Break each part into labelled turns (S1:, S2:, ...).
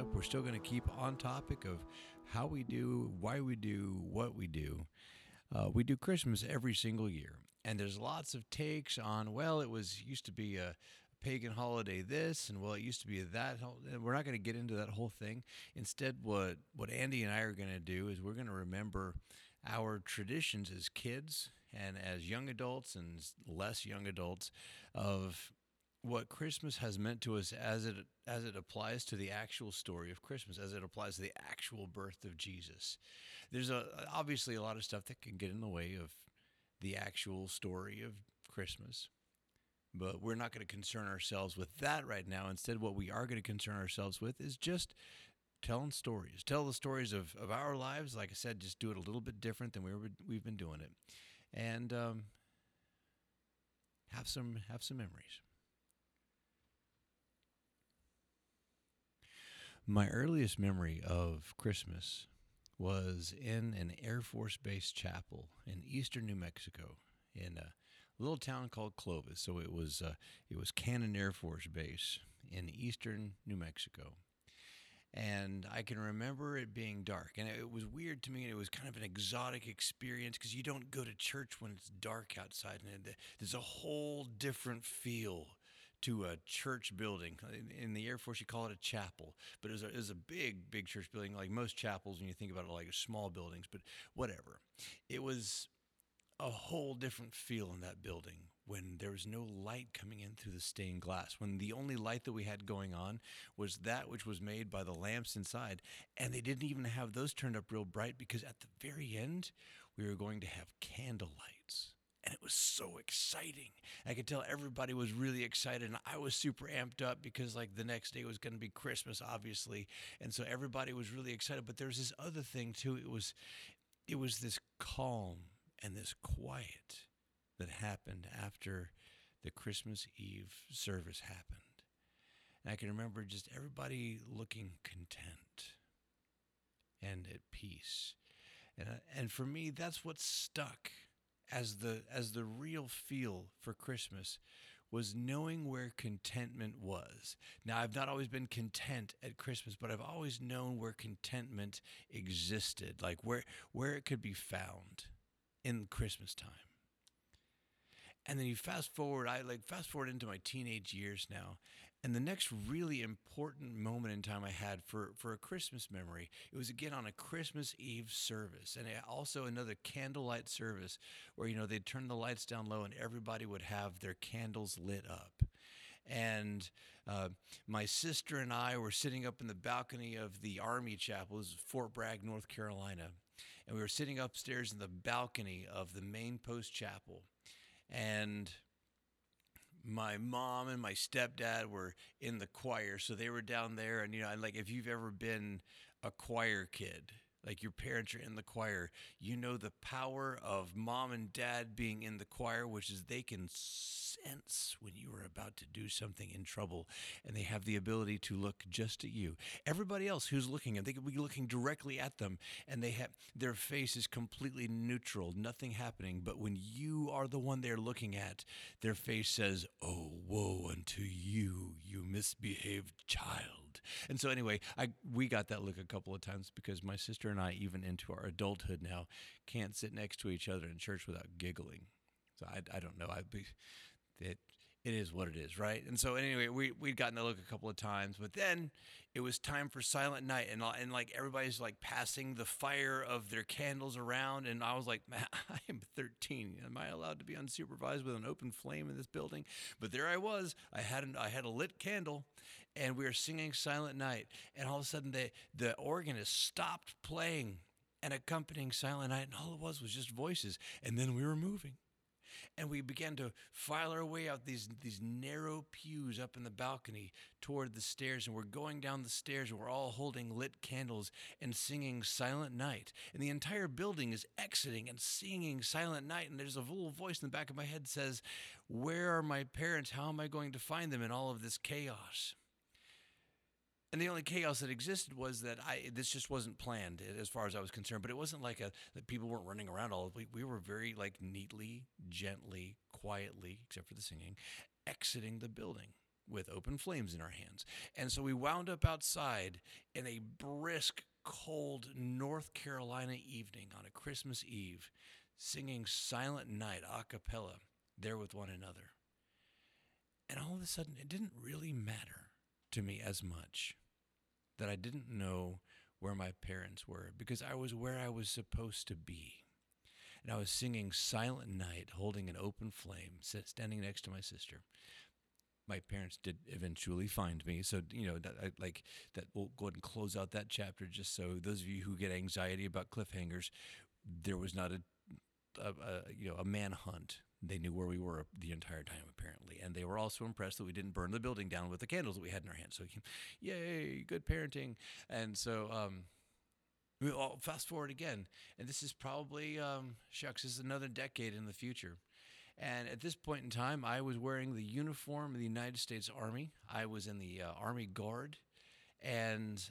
S1: up. We're still going to keep on topic of how we do, why we do, what we do. Uh, we do Christmas every single year, and there's lots of takes on. Well, it was used to be a pagan holiday this, and well, it used to be that. We're not going to get into that whole thing. Instead, what what Andy and I are going to do is we're going to remember our traditions as kids and as young adults and less young adults of what Christmas has meant to us as it as it applies to the actual story of Christmas, as it applies to the actual birth of Jesus. There's a obviously a lot of stuff that can get in the way of the actual story of Christmas. But we're not going to concern ourselves with that right now. Instead, what we are going to concern ourselves with is just telling stories. Tell the stories of, of our lives. Like I said, just do it a little bit different than we were, we've been doing it. And um, have some have some memories. My earliest memory of Christmas was in an Air Force Base chapel in eastern New Mexico, in a little town called Clovis. So it was uh, it was Cannon Air Force Base in eastern New Mexico. And I can remember it being dark, and it was weird to me. And it was kind of an exotic experience because you don't go to church when it's dark outside, and there's a whole different feel to a church building. In the Air Force, you call it a chapel, but it was a, it was a big, big church building, like most chapels when you think about it, like small buildings, but whatever. It was a whole different feel in that building when there was no light coming in through the stained glass, when the only light that we had going on was that which was made by the lamps inside. And they didn't even have those turned up real bright because at the very end, we were going to have candle lights and it was so exciting. I could tell everybody was really excited, and I was super amped up because like the next day was going to be Christmas, obviously, and so everybody was really excited. But there's this other thing too. It was, it was this calm and this quiet that happened after the Christmas Eve service happened. And I can remember just everybody looking content and at peace. And, uh, and for me, that's what stuck as the as the real feel for Christmas was knowing where contentment was. Now I've not always been content at Christmas, but I've always known where contentment existed, like where where it could be found in Christmas time. And then you fast forward, I like fast forward into my teenage years now. And the next really important moment in time I had for, for a Christmas memory, it was again on a Christmas Eve service and also another candlelight service where, you know, they'd turn the lights down low and everybody would have their candles lit up. And uh, my sister and I were sitting up in the balcony of the Army Chapel, this is Fort Bragg, North Carolina. And we were sitting upstairs in the balcony of the main post chapel and my mom and my stepdad were in the choir so they were down there and you know like if you've ever been a choir kid like your parents are in the choir. You know the power of mom and dad being in the choir which is they can sense when you are about to do something in trouble and they have the ability to look just at you. Everybody else who's looking and they could be looking directly at them and they have their face is completely neutral nothing happening. But when you are the one they're looking at their face says oh woe unto you you misbehaved child and so anyway i we got that look a couple of times because my sister and i even into our adulthood now can't sit next to each other in church without giggling so I, I don't know. I be it it is what it is, right? And so anyway, we we'd gotten the look a couple of times, but then it was time for Silent Night, and uh, and like everybody's like passing the fire of their candles around, and I was like, man, I am 13. Am I allowed to be unsupervised with an open flame in this building? But there I was. I had an, I had a lit candle, and we were singing Silent Night, and all of a sudden the the organist stopped playing and accompanying Silent Night, and all it was was just voices, and then we were moving and we began to file our way out these these narrow pews up in the balcony toward the stairs and we're going down the stairs and we're all holding lit candles and singing silent night. And the entire building is exiting and singing silent night and there's a little voice in the back of my head says where are my parents? How am i going to find them in all of this chaos and the only chaos that existed was that I this just wasn't planned as far as I was concerned. But it wasn't like a that people weren't running around all. We we were very like neatly, gently, quietly, except for the singing, exiting the building with open flames in our hands. And so we wound up outside in a brisk, cold North Carolina evening on a Christmas Eve, singing Silent Night a cappella there with one another. And all of a sudden, it didn't really matter to me as much that I didn't know where my parents were because I was where I was supposed to be. And I was singing Silent Night, holding an open flame, standing next to my sister. My parents did eventually find me, so you know that I, like that. We'll go ahead and close out that chapter, just so those of you who get anxiety about cliffhangers, there was not a, a, a you know a manhunt they knew where we were the entire time, apparently. And they were also impressed that we didn't burn the building down with the candles that we had in our hands. So, yay, good parenting. And so, um, we all fast forward again. And this is probably, um, shucks, this is another decade in the future. And at this point in time, I was wearing the uniform of the United States Army. I was in the uh, Army Guard. And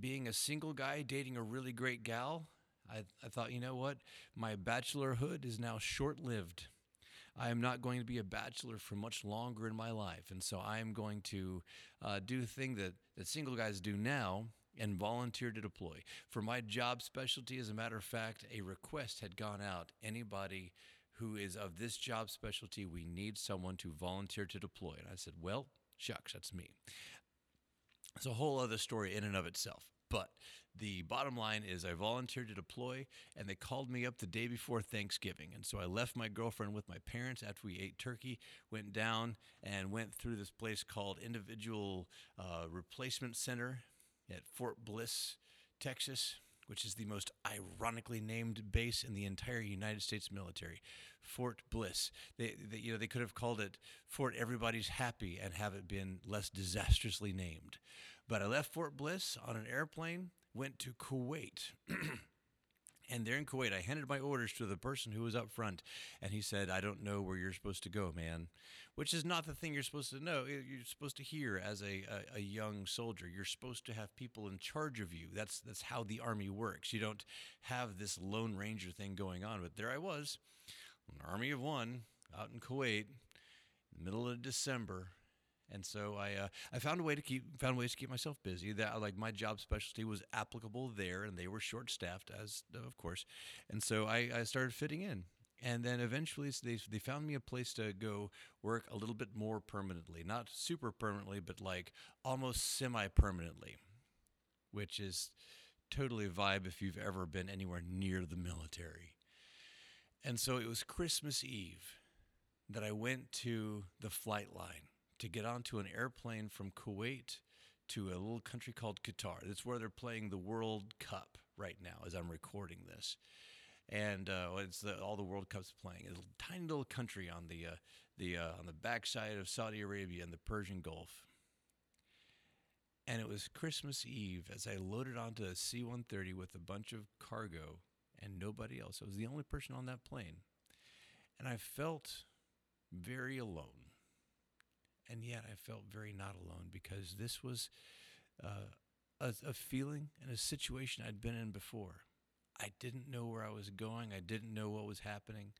S1: being a single guy dating a really great gal, I, I thought, you know what? My bachelorhood is now short lived. I am not going to be a bachelor for much longer in my life. And so I am going to uh, do the thing that, that single guys do now and volunteer to deploy. For my job specialty, as a matter of fact, a request had gone out. Anybody who is of this job specialty, we need someone to volunteer to deploy. And I said, well, shucks, that's me. It's a whole other story in and of itself. But the bottom line is, I volunteered to deploy, and they called me up the day before Thanksgiving. And so I left my girlfriend with my parents after we ate turkey, went down and went through this place called Individual uh, Replacement Center at Fort Bliss, Texas, which is the most ironically named base in the entire United States military. Fort Bliss. They, they, you know, they could have called it Fort Everybody's Happy and have it been less disastrously named. But I left Fort Bliss on an airplane went to Kuwait. and there in Kuwait, I handed my orders to the person who was up front, and he said, I don't know where you're supposed to go, man. Which is not the thing you're supposed to know. You're supposed to hear as a, a, a young soldier. You're supposed to have people in charge of you. That's, that's how the Army works. You don't have this Lone Ranger thing going on. But there I was, an army of one out in Kuwait, middle of December, and so I uh, I found a way to keep found ways to keep myself busy. That like my job specialty was applicable there, and they were short staffed as of course. And so I, I started fitting in. And then eventually they, they found me a place to go work a little bit more permanently. Not super permanently, but like almost semi permanently, which is totally a vibe if you've ever been anywhere near the military. And so it was Christmas Eve that I went to the flight line to get onto an airplane from Kuwait to a little country called Qatar. That's where they're playing the World Cup right now as I'm recording this. And uh, it's the, all the World Cups playing. It's a tiny little country on the uh, the uh, on the backside of Saudi Arabia and the Persian Gulf. And it was Christmas Eve as I loaded onto a C-130 with a bunch of cargo and nobody else. I was the only person on that plane, and I felt very alone and yet I felt very not alone because this was uh, a, a feeling and a situation I'd been in before. I didn't know where I was going, I didn't know what was happening,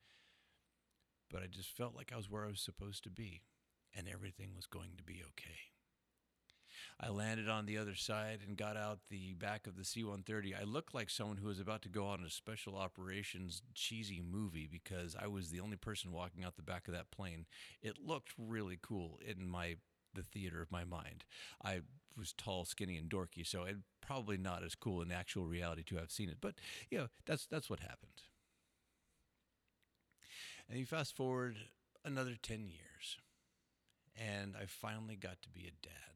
S1: but I just felt like I was where I was supposed to be, and everything was going to be okay. I landed on the other side and got out the back of the C 130. I looked like someone who was about to go on a special operations cheesy movie because I was the only person walking out the back of that plane. It looked really cool in my the theater of my mind. I was tall, skinny, and dorky, so it probably not as cool in actual reality to have seen it. But you know, that's that's what happened. And you fast forward another ten years, and I finally got to be a dad.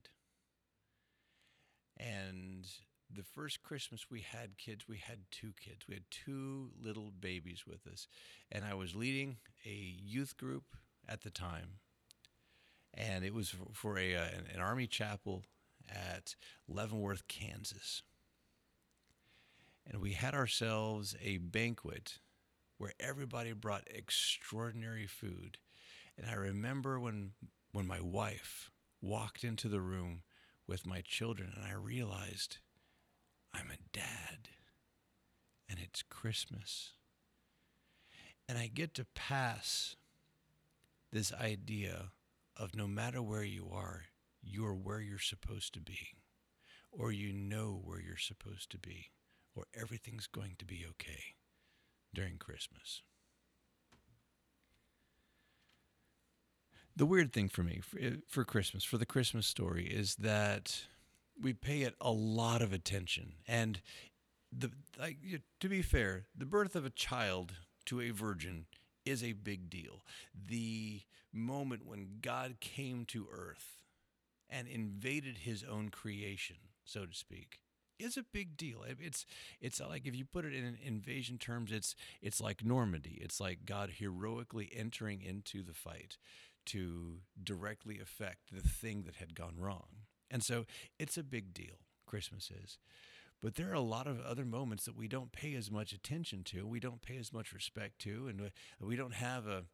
S1: And the first Christmas we had kids, we had two kids. We had two little babies with us. And I was leading a youth group at the time. And it was for a, uh, an Army chapel at Leavenworth, Kansas. And we had ourselves a banquet where everybody brought extraordinary food. And I remember when, when my wife walked into the room with my children, and I realized I'm a dad, and it's Christmas. And I get to pass this idea of no matter where you are, you are where you're supposed to be, or you know where you're supposed to be, or everything's going to be okay during Christmas. The weird thing for me for, eh, for Christmas, for the Christmas story, is that we pay it a lot of attention. And the like, to be fair, the birth of a child to a virgin is a big deal. The moment when God came to earth and invaded his own creation, so to speak, is a big deal. It's it's like if you put it in invasion terms, it's it's like Normandy. It's like God heroically entering into the fight to directly affect the thing that had gone wrong. And so it's a big deal. Christmas is. But there are a lot of other moments that we don't pay as much attention to, we don't pay as much respect to, and we don't have a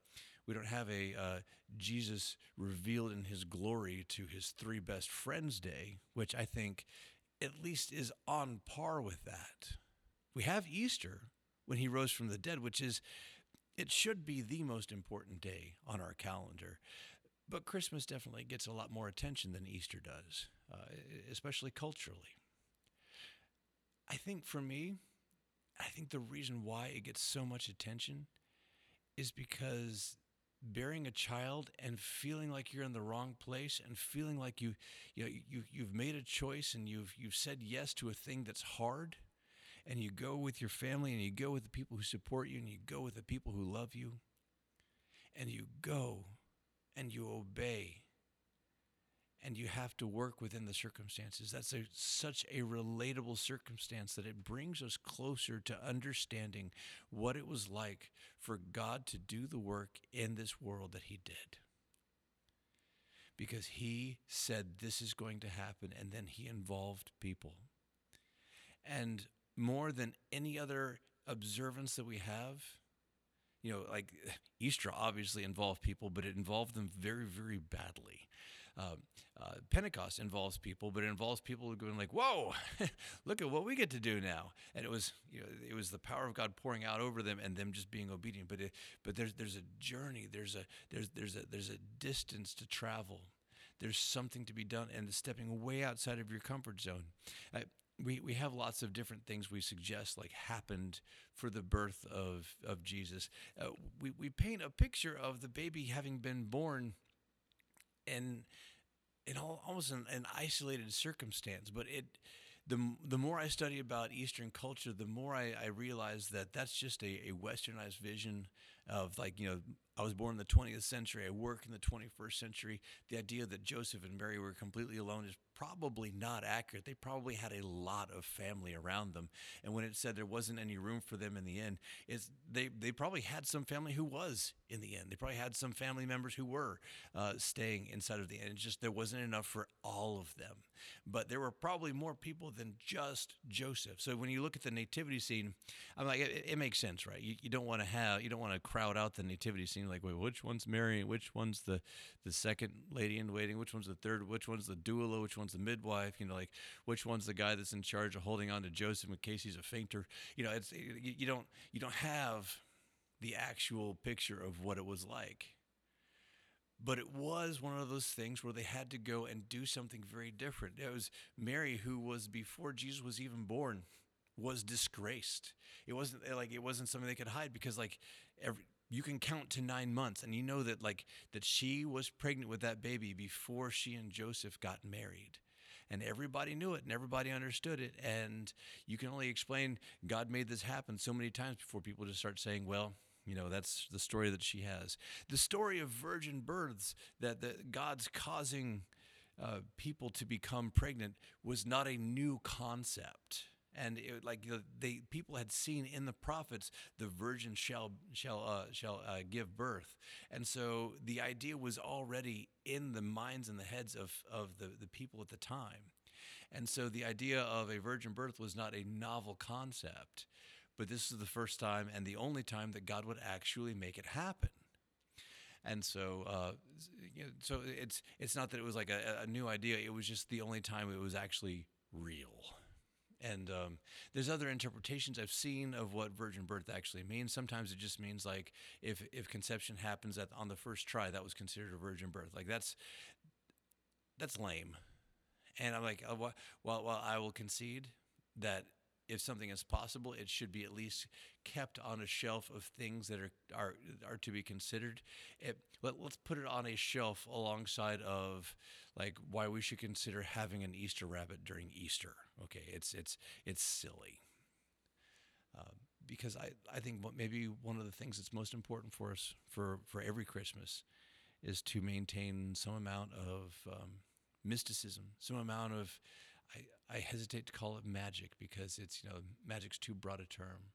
S1: we don't have a uh, Jesus revealed in His glory to His three best friends day, which I think at least is on par with that. We have Easter when He rose from the dead, which is it should be the most important day on our calendar. But Christmas definitely gets a lot more attention than Easter does, uh, especially culturally. I think for me, I think the reason why it gets so much attention is because bearing a child and feeling like you're in the wrong place and feeling like you you know, you you've made a choice and you've you've said yes to a thing that's hard and you go with your family and you go with the people who support you and you go with the people who love you and you go and you obey and you have to work within the circumstances. That's a, such a relatable circumstance that it brings us closer to understanding what it was like for God to do the work in this world that He did. Because He said this is going to happen, and then He involved people. And more than any other observance that we have, you know, like Easter obviously involved people, but it involved them very, very badly. Uh, uh, Pentecost involves people, but it involves people going like, "Whoa, look at what we get to do now!" And it was, you know, it was the power of God pouring out over them and them just being obedient. But it, but there's there's a journey, there's a there's there's a there's a distance to travel. There's something to be done, and the stepping way outside of your comfort zone. Uh, we, we have lots of different things we suggest like happened for the birth of, of Jesus. Uh, we, we paint a picture of the baby having been born in, in all, almost an, an isolated circumstance, but it the the more I study about Eastern culture, the more I, I realize that that's just a, a westernized vision of like you know I was born in the 20th century. I work in the 21st century. The idea that Joseph and Mary were completely alone is probably not accurate. They probably had a lot of family around them. And when it said there wasn't any room for them in the end, is they, they probably had some family who was in the end. They probably had some family members who were uh, staying inside of the end. It's just there wasn't enough for all of them. But there were probably more people than just Joseph. So when you look at the nativity scene, I'm like, it, it makes sense, right? You, you don't want to have, you don't want to crowd out the nativity scene like, wait, which one's Mary? Which one's the, the second lady in waiting? Which one's the third? Which one's the doula? Which one's the midwife? You know, like which one's the guy that's in charge of holding on to Joseph in case he's a fainter? You know, it's you, you don't you don't have the actual picture of what it was like. But it was one of those things where they had to go and do something very different. It was Mary who was before Jesus was even born was disgraced. It wasn't like it wasn't something they could hide because like every you can count to nine months and you know that like that she was pregnant with that baby before she and joseph got married. And everybody knew it and everybody understood it and you can only explain god made this happen so many times before people just start saying well you know that's the story that she has. The story of virgin births that the, god's causing uh, people to become pregnant was not a new concept and it, like they people had seen in the prophets the virgin shall shall uh, shall uh, give birth. And so the idea was already in the minds and the heads of of the the people at the time. And so the idea of a virgin birth was not a novel concept but this is the first time and the only time that God would actually make it happen. And so uh, you know, so it's it's not that it was like a, a new idea. It was just the only time it was actually real And um, there's other interpretations I've seen of what virgin birth actually means. Sometimes it just means like if if conception happens at on the first try, that was considered a virgin birth. Like that's that's lame. And I'm like, uh, well, well, I will concede that if something is possible, it should be at least kept on a shelf of things that are are are to be considered. It, let, let's put it on a shelf alongside of like why we should consider having an Easter rabbit during Easter. Okay, it's it's it's silly. Uh, because I, I think maybe one of the things that's most important for us for, for every Christmas is to maintain some amount of um, mysticism, some amount of I, hesitate to call it magic because it's you know magic's too broad a term,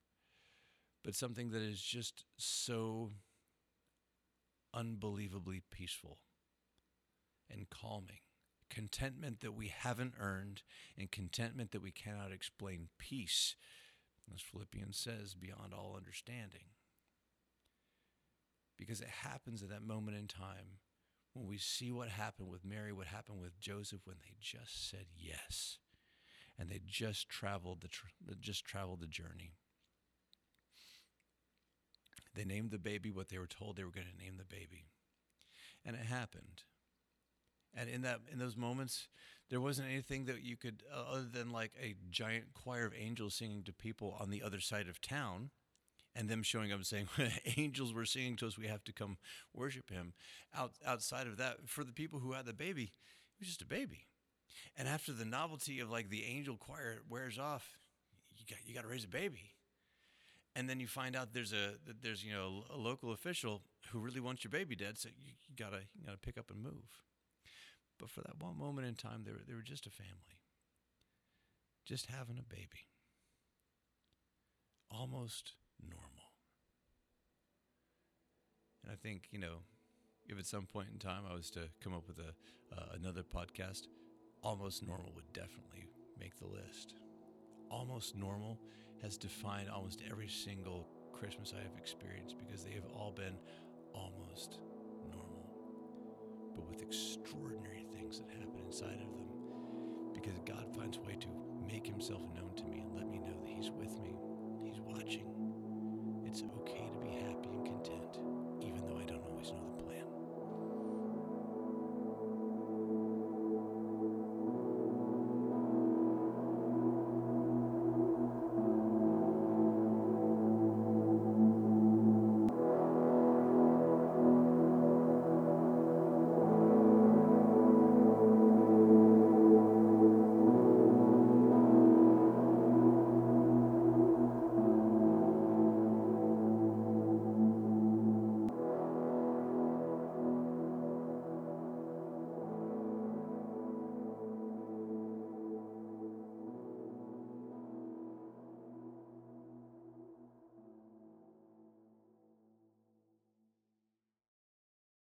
S1: but something that is just so unbelievably peaceful and calming. Contentment that we haven't earned, and contentment that we cannot explain. Peace, as Philippians says, beyond all understanding. Because it happens at that moment in time when we see what happened with Mary, what happened with Joseph when they just said yes, and they just traveled the tr- just traveled the journey. They named the baby what they were told they were going to name the baby, and it happened. And in that in those moments, there wasn't anything that you could uh, other than like a giant choir of angels singing to people on the other side of town and them showing up and saying, "Angels were singing to us. We have to come worship Him." Out, outside of that, for the people who had the baby, it was just a baby. And after the novelty of like the angel choir wears off, you got you got to raise a baby. And then you find out there's a there's you know a local official who really wants your baby dead, so you, gotta you gotta pick up and move. But for that one moment in time, they were they were just a family, just having a baby, almost normal. And I think, you know, if at some point in time I was to come up with a uh, another podcast, almost normal would definitely make the list. Almost normal has defined almost every single Christmas I have experienced because they have all been almost normal, but with extraordinary things that happen inside of them. Because God finds a way to make Himself known to me and let me know that He's with me, He's watching. It's okay